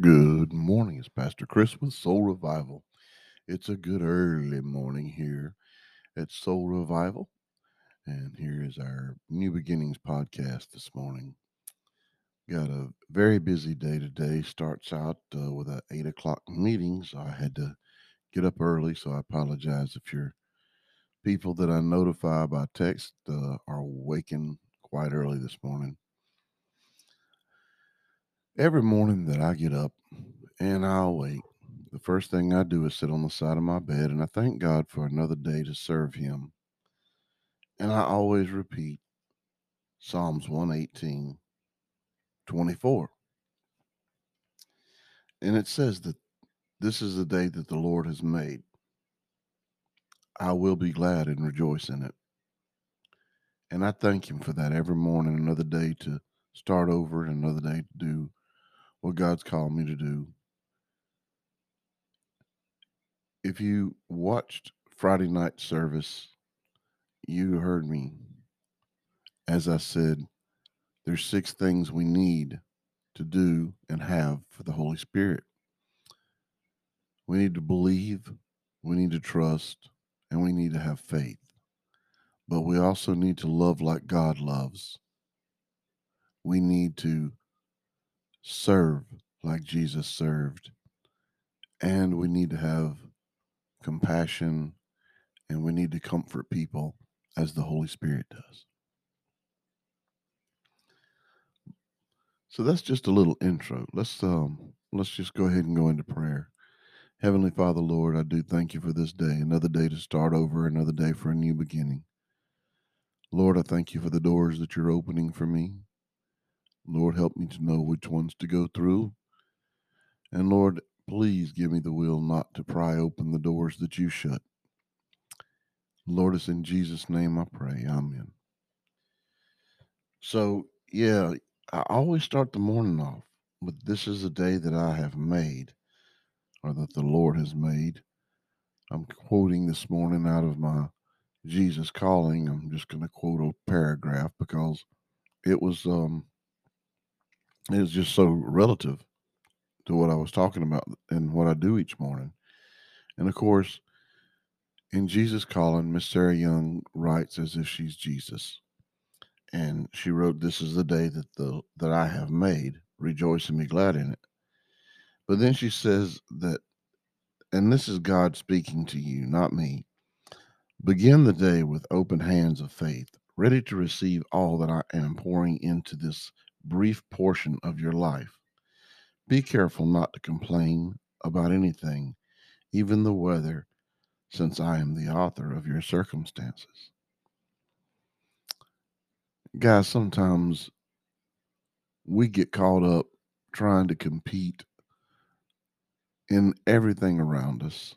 Good morning. It's Pastor Chris with Soul Revival. It's a good early morning here at Soul Revival. And here is our New Beginnings podcast this morning. Got a very busy day today. Starts out uh, with an 8 o'clock meeting, so I had to get up early. So I apologize if your people that I notify by text uh, are waking quite early this morning. Every morning that I get up and I'll wait, the first thing I do is sit on the side of my bed and I thank God for another day to serve Him. And I always repeat Psalms 118, 24. And it says that this is the day that the Lord has made. I will be glad and rejoice in it. And I thank Him for that every morning, another day to start over, and another day to do what God's called me to do. If you watched Friday night service, you heard me. As I said, there's six things we need to do and have for the Holy Spirit. We need to believe, we need to trust, and we need to have faith. But we also need to love like God loves. We need to serve like Jesus served. And we need to have compassion and we need to comfort people as the Holy Spirit does. So that's just a little intro. Let's um let's just go ahead and go into prayer. Heavenly Father, Lord, I do thank you for this day, another day to start over, another day for a new beginning. Lord, I thank you for the doors that you're opening for me. Lord, help me to know which ones to go through. And Lord, please give me the will not to pry open the doors that you shut. Lord, it's in Jesus' name I pray. Amen. So, yeah, I always start the morning off with this is a day that I have made or that the Lord has made. I'm quoting this morning out of my Jesus calling. I'm just going to quote a paragraph because it was um it was just so relative to what I was talking about and what I do each morning. And of course, in Jesus calling, Miss Sarah Young writes as if she's Jesus. And she wrote, This is the day that the that I have made. Rejoice and be glad in it. But then she says that, and this is God speaking to you, not me. Begin the day with open hands of faith, ready to receive all that I am pouring into this brief portion of your life. Be careful not to complain about anything, even the weather, since I am the author of your circumstances. Guys, sometimes we get caught up trying to compete in everything around us,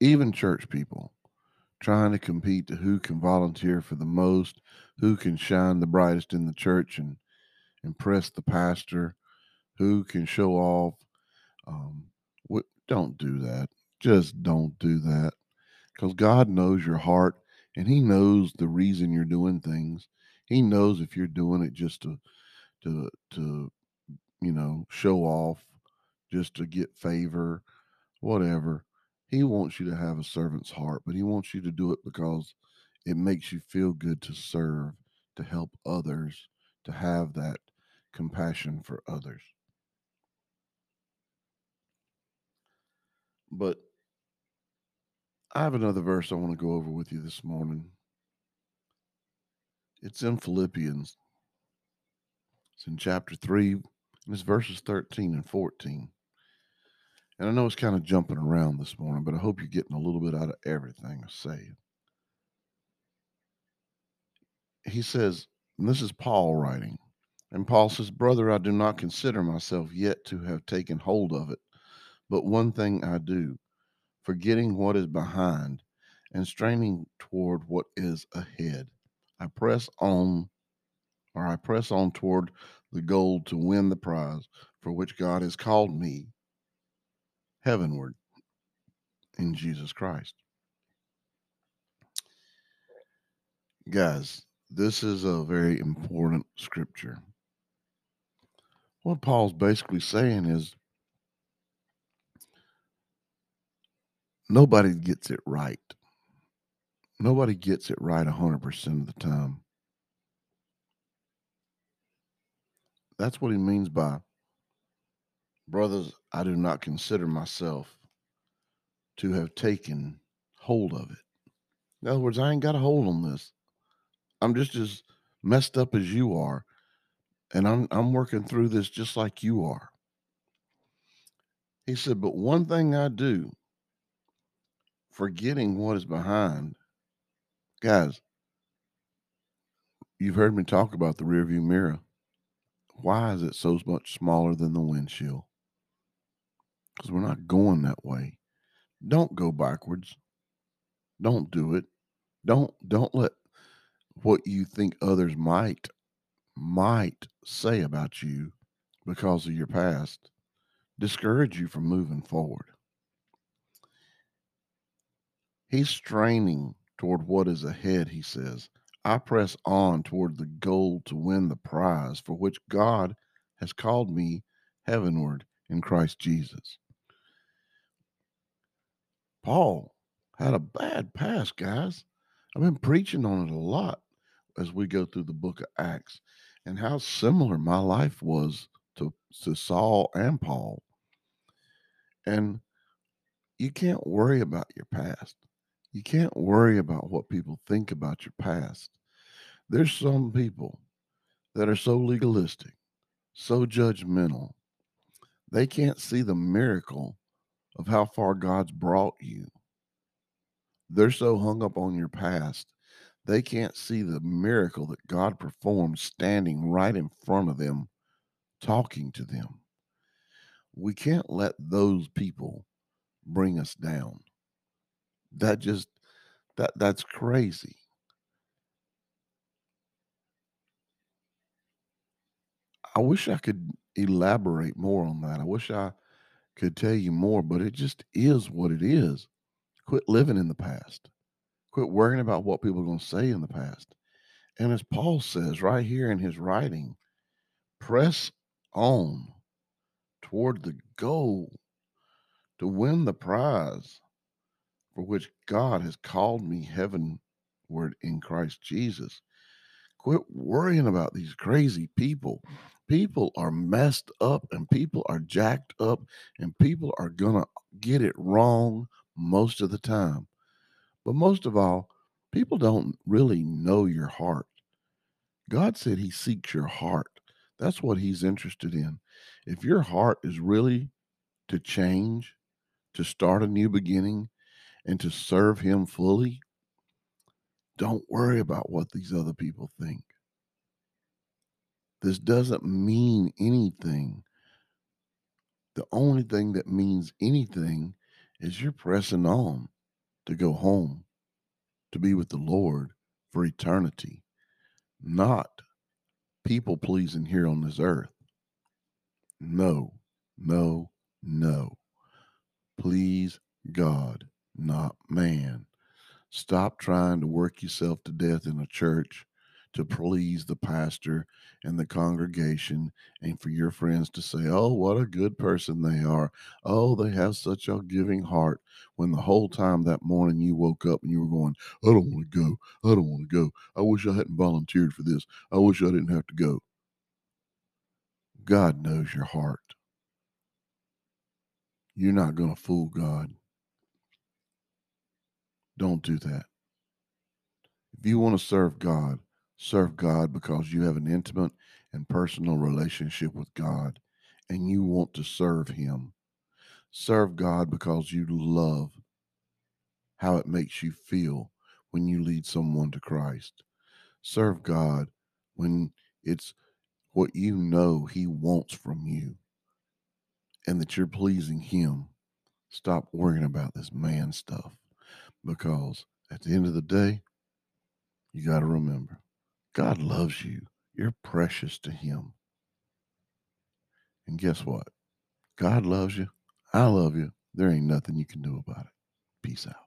even church people trying to compete to who can volunteer for the most, who can shine the brightest in the church and impress the pastor, who can show off. Um, don't do that. Just don't do that because God knows your heart and He knows the reason you're doing things. He knows if you're doing it just to, to, to, you know, show off, just to get favor, whatever. He wants you to have a servant's heart, but he wants you to do it because it makes you feel good to serve, to help others, to have that compassion for others. But I have another verse I want to go over with you this morning. It's in Philippians. It's in chapter 3, and it's verses 13 and 14. And I know it's kind of jumping around this morning, but I hope you're getting a little bit out of everything I say. He says, and this is Paul writing, and Paul says, Brother, I do not consider myself yet to have taken hold of it, but one thing I do, forgetting what is behind and straining toward what is ahead. I press on, or I press on toward the goal to win the prize for which God has called me heavenward in Jesus Christ. Guys, this is a very important scripture. What Paul's basically saying is nobody gets it right. Nobody gets it right 100% of the time. That's what he means by, brothers, I do not consider myself to have taken hold of it. In other words, I ain't got a hold on this. I'm just as messed up as you are. And I'm I'm working through this just like you are. He said, but one thing I do, forgetting what is behind, guys, you've heard me talk about the rearview mirror. Why is it so much smaller than the windshield? Because we're not going that way. Don't go backwards. Don't do it. Don't don't let what you think others might might say about you because of your past discourage you from moving forward. He's straining toward what is ahead, he says. I press on toward the goal to win the prize for which God has called me heavenward in Christ Jesus. Paul had a bad past, guys. I've been preaching on it a lot as we go through the book of Acts and how similar my life was to, to Saul and Paul. And you can't worry about your past. You can't worry about what people think about your past. There's some people that are so legalistic, so judgmental, they can't see the miracle of how far God's brought you. They're so hung up on your past, they can't see the miracle that God performed standing right in front of them, talking to them. We can't let those people bring us down. That just that that's crazy. I wish I could elaborate more on that. I wish I could tell you more, but it just is what it is. Quit living in the past. Quit worrying about what people are going to say in the past. And as Paul says right here in his writing, press on toward the goal to win the prize for which God has called me heavenward in Christ Jesus. Quit worrying about these crazy people. People are messed up and people are jacked up and people are going to get it wrong most of the time. But most of all, people don't really know your heart. God said He seeks your heart. That's what He's interested in. If your heart is really to change, to start a new beginning, and to serve Him fully, don't worry about what these other people think. This doesn't mean anything. The only thing that means anything is you're pressing on to go home, to be with the Lord for eternity, not people pleasing here on this earth. No, no, no. Please God, not man. Stop trying to work yourself to death in a church to please the pastor and the congregation and for your friends to say, oh, what a good person they are. Oh, they have such a giving heart. When the whole time that morning you woke up and you were going, I don't want to go. I don't want to go. I wish I hadn't volunteered for this. I wish I didn't have to go. God knows your heart. You're not going to fool God. Don't do that. If you want to serve God, serve God because you have an intimate and personal relationship with God and you want to serve Him. Serve God because you love how it makes you feel when you lead someone to Christ. Serve God when it's what you know He wants from you and that you're pleasing Him. Stop worrying about this man stuff because at the end of the day, you got to remember God loves you. You're precious to Him. And guess what? God loves you. I love you. There ain't nothing you can do about it. Peace out.